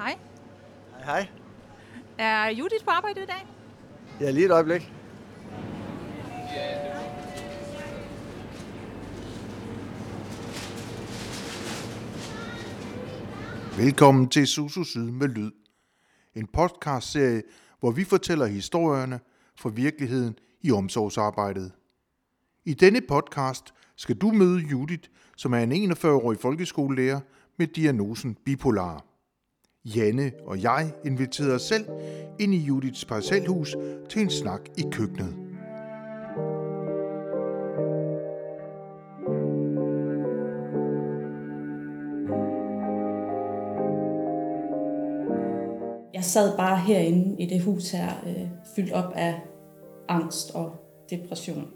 Hej. Hej, hej. Er Judith på arbejde i dag? Ja, lige et øjeblik. Velkommen til Susu Syd med Lyd. En podcastserie, hvor vi fortæller historierne fra virkeligheden i omsorgsarbejdet. I denne podcast skal du møde Judith, som er en 41-årig folkeskolelærer med diagnosen bipolar. Janne og jeg inviterede os selv ind i Judiths parcelhus til en snak i køkkenet. Jeg sad bare herinde i det hus her, øh, fyldt op af angst og depression.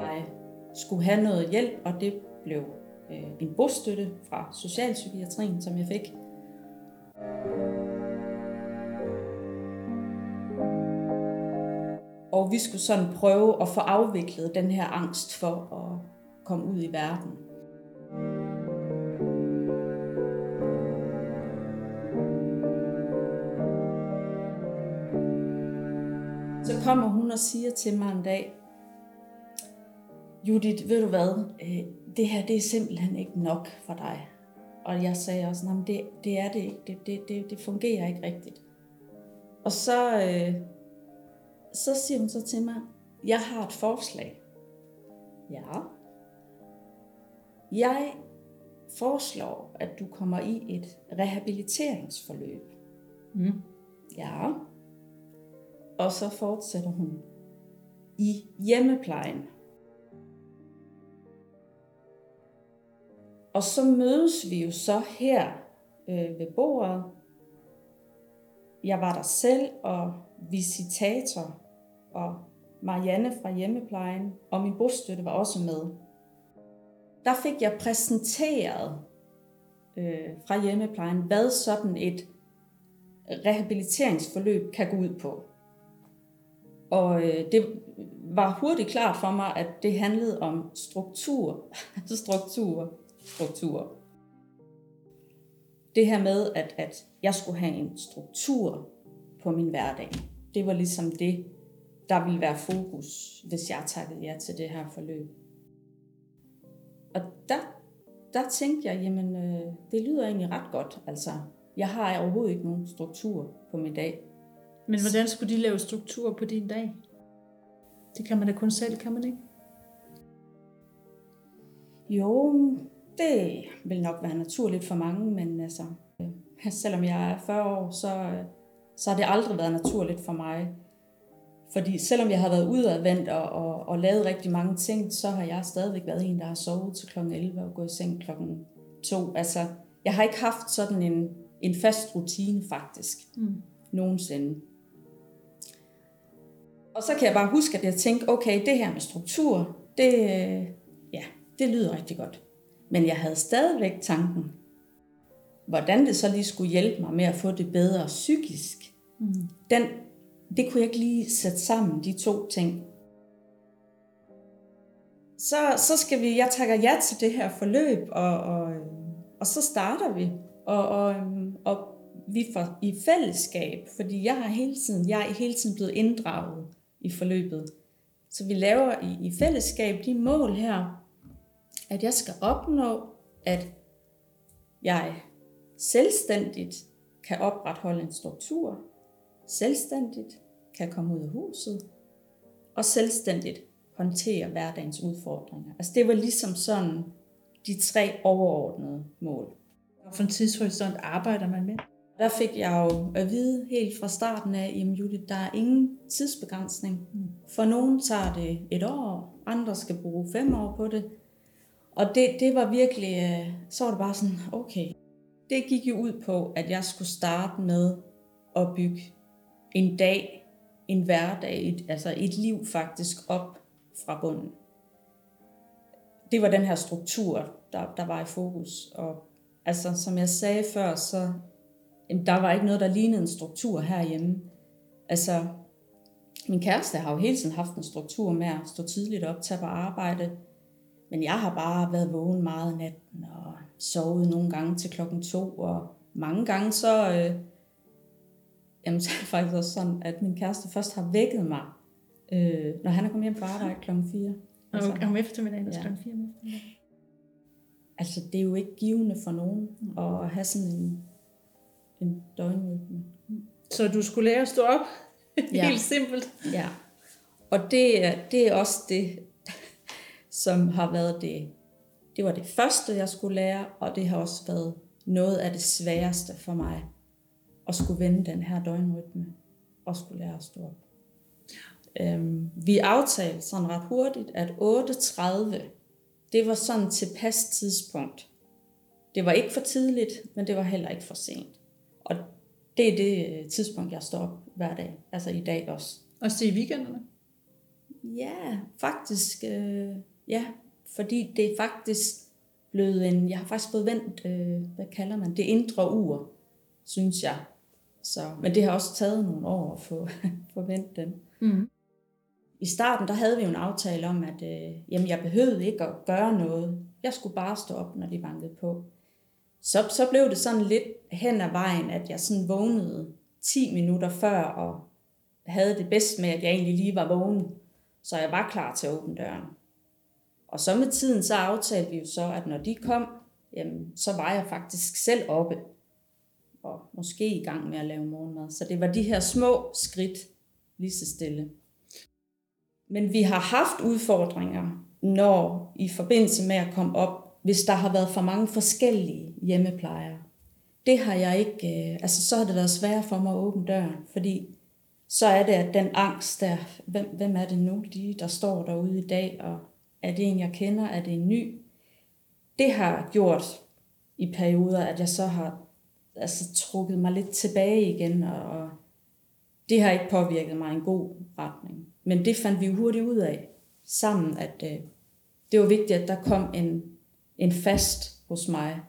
Jeg skulle have noget hjælp, og det blev Øh, en bostøtte fra Socialpsykiatrien, som jeg fik. Og vi skulle sådan prøve at få afviklet den her angst for at komme ud i verden. Så kommer hun og siger til mig en dag, Judith, ved du hvad, øh, det her det er simpelthen ikke nok for dig. Og jeg sagde også, nej, det, det er det ikke, det, det, det, det fungerer ikke rigtigt. Og så, øh, så siger hun så til mig, jeg har et forslag. Ja. Jeg foreslår, at du kommer i et rehabiliteringsforløb. Mm. Ja. Og så fortsætter hun i hjemmeplejen. Og så mødes vi jo så her øh, ved bordet. Jeg var der selv og visitator og Marianne fra hjemmeplejen og min bostøtte var også med. Der fik jeg præsenteret øh, fra hjemmeplejen, hvad sådan et rehabiliteringsforløb kan gå ud på. Og øh, det var hurtigt klart for mig, at det handlede om struktur. Altså struktur. Struktur. Det her med, at, at jeg skulle have en struktur på min hverdag. Det var ligesom det, der ville være fokus, hvis jeg takkede ja til det her forløb. Og der, der tænkte jeg, jamen øh, det lyder egentlig ret godt. Altså, jeg har overhovedet ikke nogen struktur på min dag. Men hvordan skulle de lave struktur på din dag? Det kan man da kun selv, kan man ikke? Jo, det vil nok være naturligt for mange, men altså, øh, selvom jeg er 40 år, så, øh, så har det aldrig været naturligt for mig. Fordi selvom jeg har været udadvendt og, og, og lavet rigtig mange ting, så har jeg stadigvæk været en, der har sovet til kl. 11 og gået i seng kl. 2. Altså, jeg har ikke haft sådan en, en fast rutine faktisk, Mm. nogensinde. Og så kan jeg bare huske, at jeg tænkte, okay, det her med struktur, det, øh, ja, det lyder rigtig godt. Men jeg havde stadigvæk tanken, hvordan det så lige skulle hjælpe mig med at få det bedre psykisk. Mm. Den, det kunne jeg ikke lige sætte sammen, de to ting. Så, så skal vi, jeg takker ja til det her forløb, og, og, og så starter vi. Og, og, og vi får i fællesskab, fordi jeg har hele tiden, jeg er hele tiden blevet inddraget i forløbet. Så vi laver i, i fællesskab de mål her, at jeg skal opnå, at jeg selvstændigt kan opretholde en struktur, selvstændigt kan komme ud af huset, og selvstændigt håndtere hverdagens udfordringer. Altså det var ligesom sådan de tre overordnede mål. Og for en tidshorisont arbejder man med? Der fik jeg jo at vide helt fra starten af, at Judith, der er ingen tidsbegrænsning. For nogen tager det et år, andre skal bruge fem år på det. Og det, det var virkelig, øh, så var det bare sådan, okay. Det gik jo ud på, at jeg skulle starte med at bygge en dag, en hverdag, et, altså et liv faktisk op fra bunden. Det var den her struktur, der, der var i fokus. Og altså, som jeg sagde før, så jamen, der var ikke noget, der lignede en struktur herhjemme. Altså, min kæreste har jo hele tiden haft en struktur med at stå tidligt op, tage på arbejde. Men jeg har bare været vågen meget natten og sovet nogle gange til klokken to, og mange gange så, øh, jamen, så er det faktisk også sådan, at min kæreste først har vækket mig, øh, når han er kommet hjem fra arbejde klokken 4. Og om eftermiddagen, Ja. klokken 4 om eftermiddagen. Altså, det er jo ikke givende for nogen at have sådan en, en døgnrytme. Så du skulle lære at stå op? Ja. Helt simpelt. Ja. Og det, det er også det, som har været det, det var det første, jeg skulle lære, og det har også været noget af det sværeste for mig, at skulle vende den her døgnrytme, og skulle lære at stå op. Øhm, vi aftalte sådan ret hurtigt, at 8.30, det var sådan til pas tidspunkt. Det var ikke for tidligt, men det var heller ikke for sent. Og det er det øh, tidspunkt, jeg står op hver dag, altså i dag også. Og se i weekenderne. Ja, faktisk, øh, ja, fordi det er faktisk blevet en, jeg har faktisk fået vendt, øh, hvad kalder man det, indre ur, synes jeg. Så, men det har også taget nogle år at få, få vendt den. Mm. I starten, der havde vi jo en aftale om, at øh, jamen, jeg behøvede ikke at gøre noget. Jeg skulle bare stå op, når de bankede på. Så, så blev det sådan lidt hen ad vejen, at jeg sådan vågnede 10 minutter før, og havde det bedst med, at jeg egentlig lige var vågen, så jeg var klar til at åbne døren. Og så med tiden, så aftalte vi jo så, at når de kom, jamen, så var jeg faktisk selv oppe, og måske i gang med at lave morgenmad. Så det var de her små skridt, lige så stille. Men vi har haft udfordringer, når i forbindelse med at komme op, hvis der har været for mange forskellige hjemmeplejere. Det har jeg ikke, øh, altså så har det været svært for mig at åbne døren, fordi så er det, at den angst der, hvem, hvem er det nu, de der står derude i dag, og er det en, jeg kender, er det en ny? Det har gjort i perioder, at jeg så har altså, trukket mig lidt tilbage igen, og, og det har ikke påvirket mig i en god retning. Men det fandt vi hurtigt ud af sammen, at øh, det var vigtigt, at der kom en, en fast hos mig,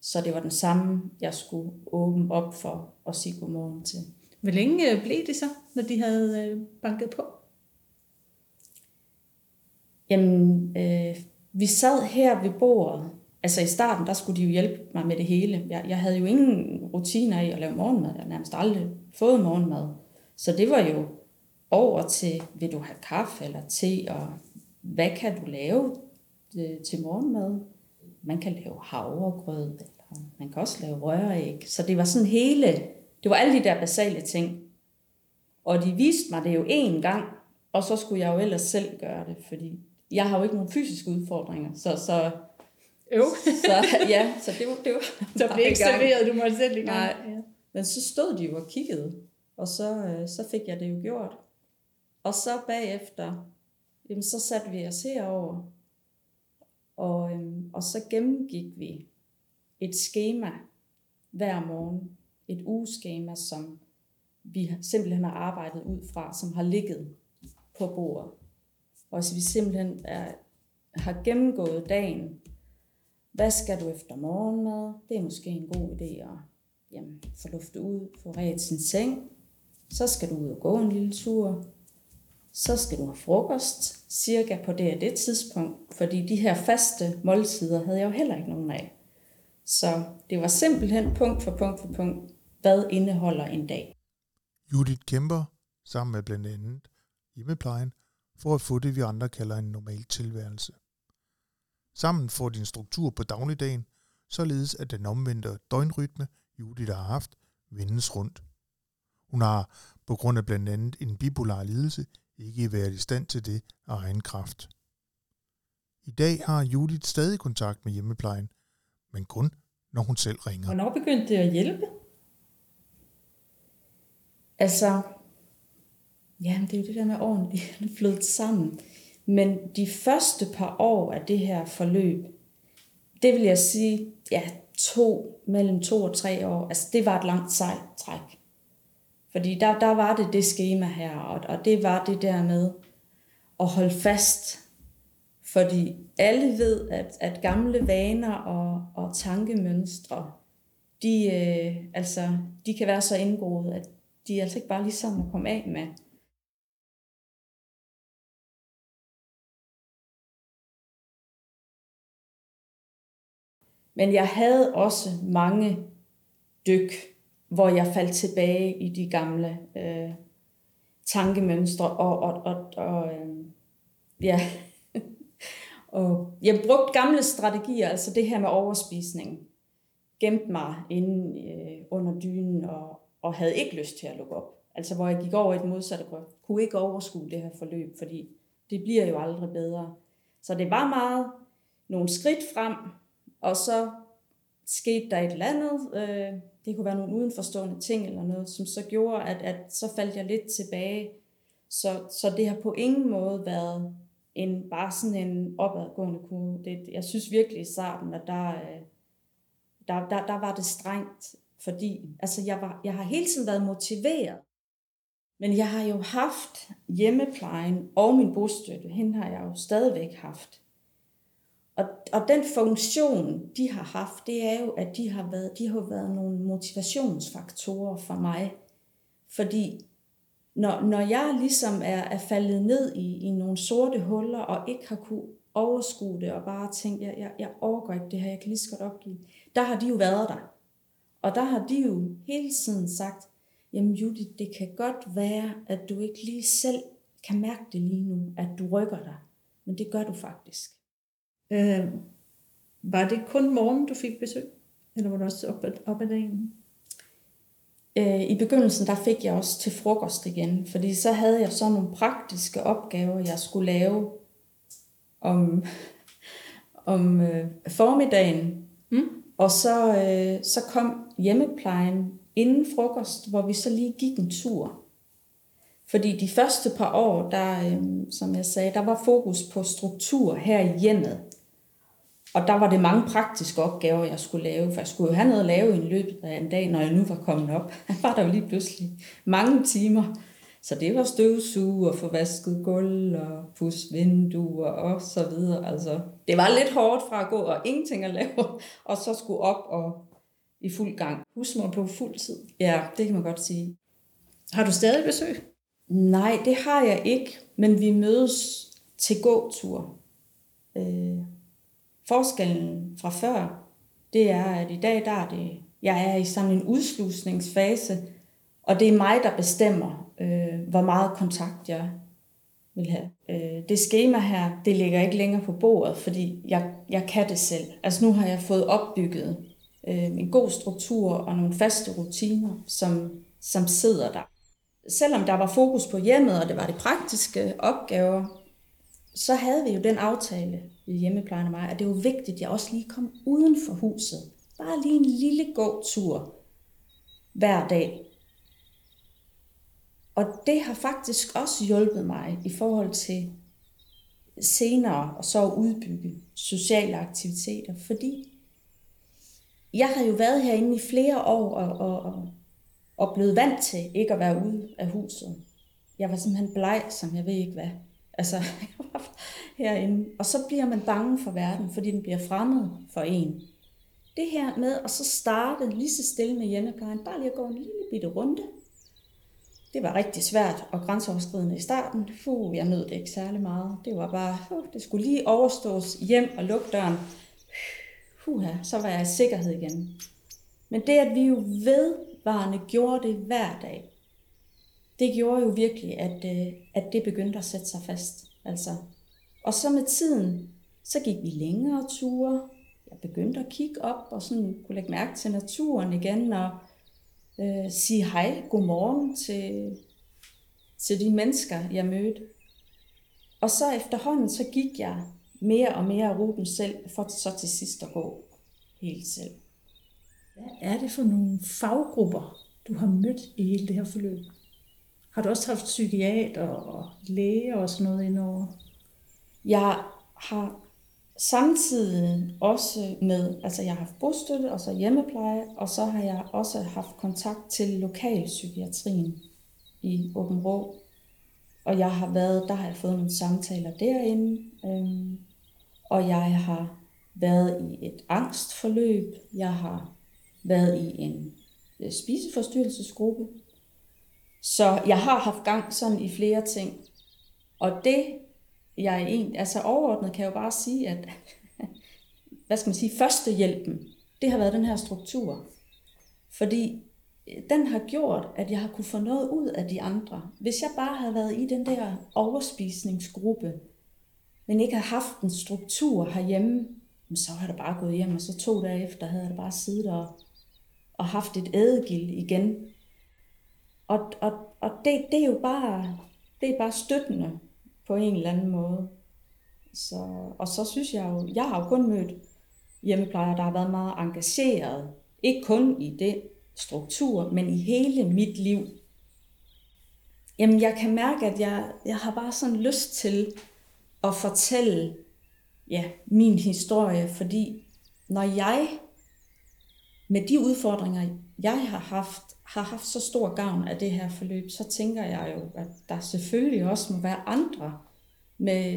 så det var den samme, jeg skulle åbne op for og sige godmorgen til. Hvor længe blev det så, når de havde øh, banket på? Jamen, øh, vi sad her ved bordet. Altså i starten, der skulle de jo hjælpe mig med det hele. Jeg, jeg havde jo ingen rutiner i at lave morgenmad. Jeg har nærmest aldrig fået morgenmad. Så det var jo over til, vil du have kaffe eller te, og hvad kan du lave øh, til morgenmad? Man kan lave havregrød, eller man kan også lave røræg. Så det var sådan hele, det var alle de der basale ting. Og de viste mig det jo én gang, og så skulle jeg jo ellers selv gøre det, fordi jeg har jo ikke nogen fysiske udfordringer. Så, så, Jo, så ja, så det var, det var så blev ikke serveret, du måtte selv i gang. Nej. Ja. Men så stod de jo og kiggede, og så, øh, så fik jeg det jo gjort. Og så bagefter, jamen så satte vi os herover, og, øhm, og så gennemgik vi et schema hver morgen. Et ugeskema, som vi simpelthen har arbejdet ud fra, som har ligget på bordet. Og så vi simpelthen er, har gennemgået dagen. Hvad skal du efter morgenmad? Det er måske en god idé at jamen, få luftet ud, få ret sin seng. Så skal du ud og gå en lille tur. Så skal du have frokost, cirka på det og det tidspunkt, fordi de her faste måltider havde jeg jo heller ikke nogen af. Så det var simpelthen punkt for punkt for punkt, hvad indeholder en dag. Judith kæmper sammen med blandt andet hjemmeplejen for at få det, vi andre kalder en normal tilværelse. Sammen får de en struktur på dagligdagen, således at den omvendte døgnrytme, Judith har haft, vendes rundt. Hun har på grund af blandt andet en bipolar lidelse ikke været i stand til det af egen kraft. I dag har Judith stadig kontakt med hjemmeplejen, men kun når hun selv ringer. Hvornår begyndte det at hjælpe? Altså, ja, det er jo det der med årene, de er flyttet sammen. Men de første par år af det her forløb, det vil jeg sige, ja, to, mellem to og tre år, altså det var et langt sejt træk. Fordi der, der var det det schema her, og, og det var det der med at holde fast. Fordi alle ved, at, at gamle vaner og, og tankemønstre, de, øh, altså, de kan være så indgroet, at de er altså ikke bare lige sammen at komme af med. Men jeg havde også mange dyk, hvor jeg faldt tilbage i de gamle øh, tankemønstre, og, og, og, og øh, ja, og jeg brugte gamle strategier, altså det her med overspisning, gemte mig inde øh, under dynen, og, og havde ikke lyst til at lukke op. Altså hvor jeg gik over i et modsatte grøft, kunne ikke overskue det her forløb, fordi det bliver jo aldrig bedre. Så det var meget nogle skridt frem, og så skete der et eller andet. Øh, det kunne være nogle udenforstående ting eller noget, som så gjorde, at, at så faldt jeg lidt tilbage. Så, så det har på ingen måde været en bare sådan en opadgående kurve. Det, jeg synes virkelig i starten, at der, øh, der, der, der var det strengt, fordi altså jeg, var, jeg har hele tiden været motiveret. Men jeg har jo haft hjemmeplejen og min bostøtte, hende har jeg jo stadigvæk haft. Og, og den funktion, de har haft, det er jo, at de har været, de har været nogle motivationsfaktorer for mig. Fordi når, når jeg ligesom er, er faldet ned i, i nogle sorte huller, og ikke har kunne overskue det, og bare tænkt, jeg, jeg, jeg overgår ikke det her, jeg kan lige så godt opgive, der har de jo været der. Og der har de jo hele tiden sagt, jamen Judith, det kan godt være, at du ikke lige selv kan mærke det lige nu, at du rykker dig. Men det gør du faktisk. Øh, var det kun morgen, du fik besøg? Eller var det også op, op ad dagen? Øh, I begyndelsen der fik jeg også til frokost igen, fordi så havde jeg så nogle praktiske opgaver, jeg skulle lave om, om øh, formiddagen. Mm. Og så, øh, så kom hjemmeplejen inden frokost, hvor vi så lige gik en tur. Fordi de første par år, der, øh, som jeg sagde, der var fokus på struktur her i hjemmet. Og der var det mange praktiske opgaver, jeg skulle lave, for jeg skulle jo have noget at lave i løbet af en dag, når jeg nu var kommet op. Var der jo lige pludselig mange timer. Så det var støvsuge og få vasket gulv og pus vinduer og så videre. Altså, det var lidt hårdt fra at gå og ingenting at lave, og så skulle op og i fuld gang. Husmor på fuld tid. Ja, det kan man godt sige. Har du stadig besøg? Nej, det har jeg ikke, men vi mødes til gåtur. Øh, forskellen fra før, det er, at i dag der er det, jeg er i sådan en udslusningsfase, og det er mig, der bestemmer, øh, hvor meget kontakt jeg vil have. Øh, det schema her, det ligger ikke længere på bordet, fordi jeg, jeg kan det selv. Altså nu har jeg fået opbygget øh, en god struktur og nogle faste rutiner, som, som sidder der. Selvom der var fokus på hjemmet, og det var de praktiske opgaver, så havde vi jo den aftale hjemmeplejen og mig, at det var vigtigt, at jeg også lige kom uden for huset. Bare lige en lille gåtur hver dag. Og det har faktisk også hjulpet mig i forhold til senere og så udbygge sociale aktiviteter, fordi jeg har jo været herinde i flere år og, og, og, og blevet vant til ikke at være ude af huset. Jeg var simpelthen bleg, som jeg ved ikke hvad. Altså, herinde. Og så bliver man bange for verden, fordi den bliver fremmed for en. Det her med at så starte lige så stille med hjemmeplejen, bare lige at gå en lille bitte runde. Det var rigtig svært og grænseoverskridende i starten. Fuh, jeg nød det ikke særlig meget. Det var bare, uh, det skulle lige overstås hjem og lukke døren. Puha, så var jeg i sikkerhed igen. Men det, at vi jo vedvarende gjorde det hver dag, det gjorde jo virkelig, at, øh, at det begyndte at sætte sig fast. Altså. Og så med tiden, så gik vi længere ture. Jeg begyndte at kigge op og sådan kunne lægge mærke til naturen igen og øh, sige hej, godmorgen til, til de mennesker, jeg mødte. Og så efterhånden, så gik jeg mere og mere af ruten selv, for så til sidst at gå helt selv. Hvad er det for nogle faggrupper, du har mødt i hele det her forløb? Har du også haft psykiater og læger og sådan noget indover? Jeg har samtidig også med, altså jeg har haft bostøtte og så hjemmepleje, og så har jeg også haft kontakt til lokalpsykiatrien i Åben Rå. Og jeg har været, der har jeg fået nogle samtaler derinde, øhm, og jeg har været i et angstforløb, jeg har været i en øh, spiseforstyrrelsesgruppe, så jeg har haft gang sådan i flere ting. Og det, jeg er en, altså overordnet kan jeg jo bare sige, at hvad skal man sige, førstehjælpen, det har været den her struktur. Fordi øh, den har gjort, at jeg har kunne få noget ud af de andre. Hvis jeg bare havde været i den der overspisningsgruppe, men ikke havde haft en struktur herhjemme, så havde jeg bare gået hjem, og så to dage efter havde jeg bare siddet og, og haft et ædegild igen. Og, og, og det, det er jo bare, det er bare støttende på en eller anden måde. Så, og så synes jeg jo, jeg har jo kun mødt hjemmeplejere, der har været meget engageret. Ikke kun i det struktur, men i hele mit liv. Jamen, jeg kan mærke, at jeg, jeg har bare sådan lyst til at fortælle ja, min historie, fordi når jeg med de udfordringer, jeg har haft, har haft så stor gavn af det her forløb, så tænker jeg jo, at der selvfølgelig også må være andre med,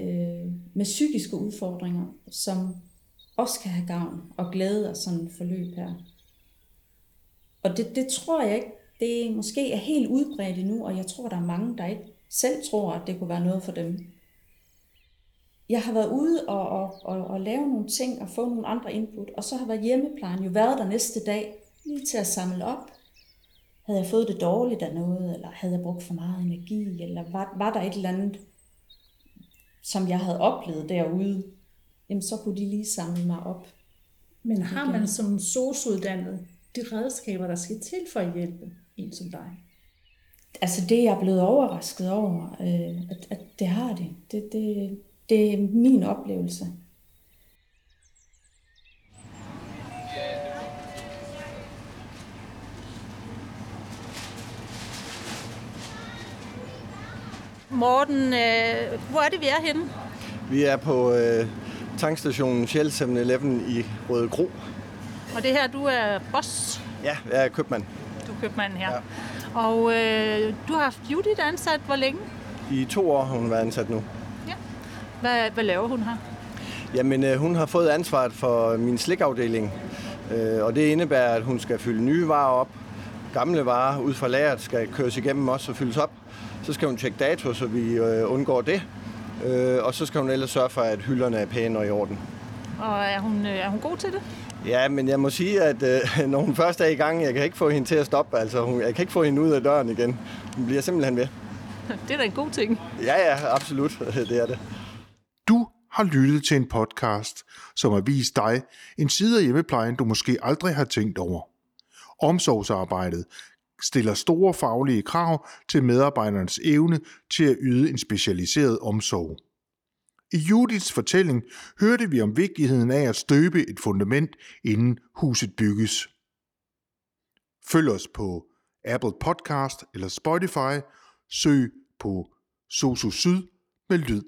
med psykiske udfordringer, som også kan have gavn og glæde af sådan et forløb her. Og det, det tror jeg ikke, det måske er helt udbredt endnu, og jeg tror, der er mange, der ikke selv tror, at det kunne være noget for dem. Jeg har været ude og, og, og, og lave nogle ting og få nogle andre input, og så har været hjemmeplejen jo været der næste dag, lige til at samle op. Havde jeg fået det dårligt af noget, eller havde jeg brugt for meget energi, eller var, var der et eller andet, som jeg havde oplevet derude, jamen så kunne de lige samle mig op. Men har man som sosuuddannet de redskaber, der skal til for at hjælpe en som dig? Altså det er jeg blevet overrasket over, øh, at, at det har det. Det, det. det er min oplevelse. Morten, øh, hvor er det, vi er henne? Vi er på øh, tankstationen Shell 7-Eleven i Røde Kro. Og det her, du er boss. Ja, jeg er købmand. Du er købmanden her. Ja. Og øh, du har haft Judith ansat hvor længe? I to år har hun været ansat nu. Ja. Hvad, hvad laver hun her? Jamen, øh, hun har fået ansvaret for min slikafdeling. Øh, og det indebærer, at hun skal fylde nye varer op. Gamle varer ud fra lageret skal køres igennem også og fyldes op. Så skal hun tjekke dato, så vi øh, undgår det. Øh, og så skal hun ellers sørge for, at hylderne er pæne og i orden. Og er hun, øh, er hun god til det? Ja, men jeg må sige, at øh, når hun først er i gang, jeg kan ikke få hende til at stoppe. Altså, hun, jeg kan ikke få hende ud af døren igen. Hun bliver simpelthen ved. Det er da en god ting. Ja, ja, absolut. Det er det. Du har lyttet til en podcast, som har vist dig en side af hjemmeplejen, du måske aldrig har tænkt over. Omsorgsarbejdet stiller store faglige krav til medarbejdernes evne til at yde en specialiseret omsorg. I Judiths fortælling hørte vi om vigtigheden af at støbe et fundament, inden huset bygges. Følg os på Apple Podcast eller Spotify. Søg på Sosu Syd med lyd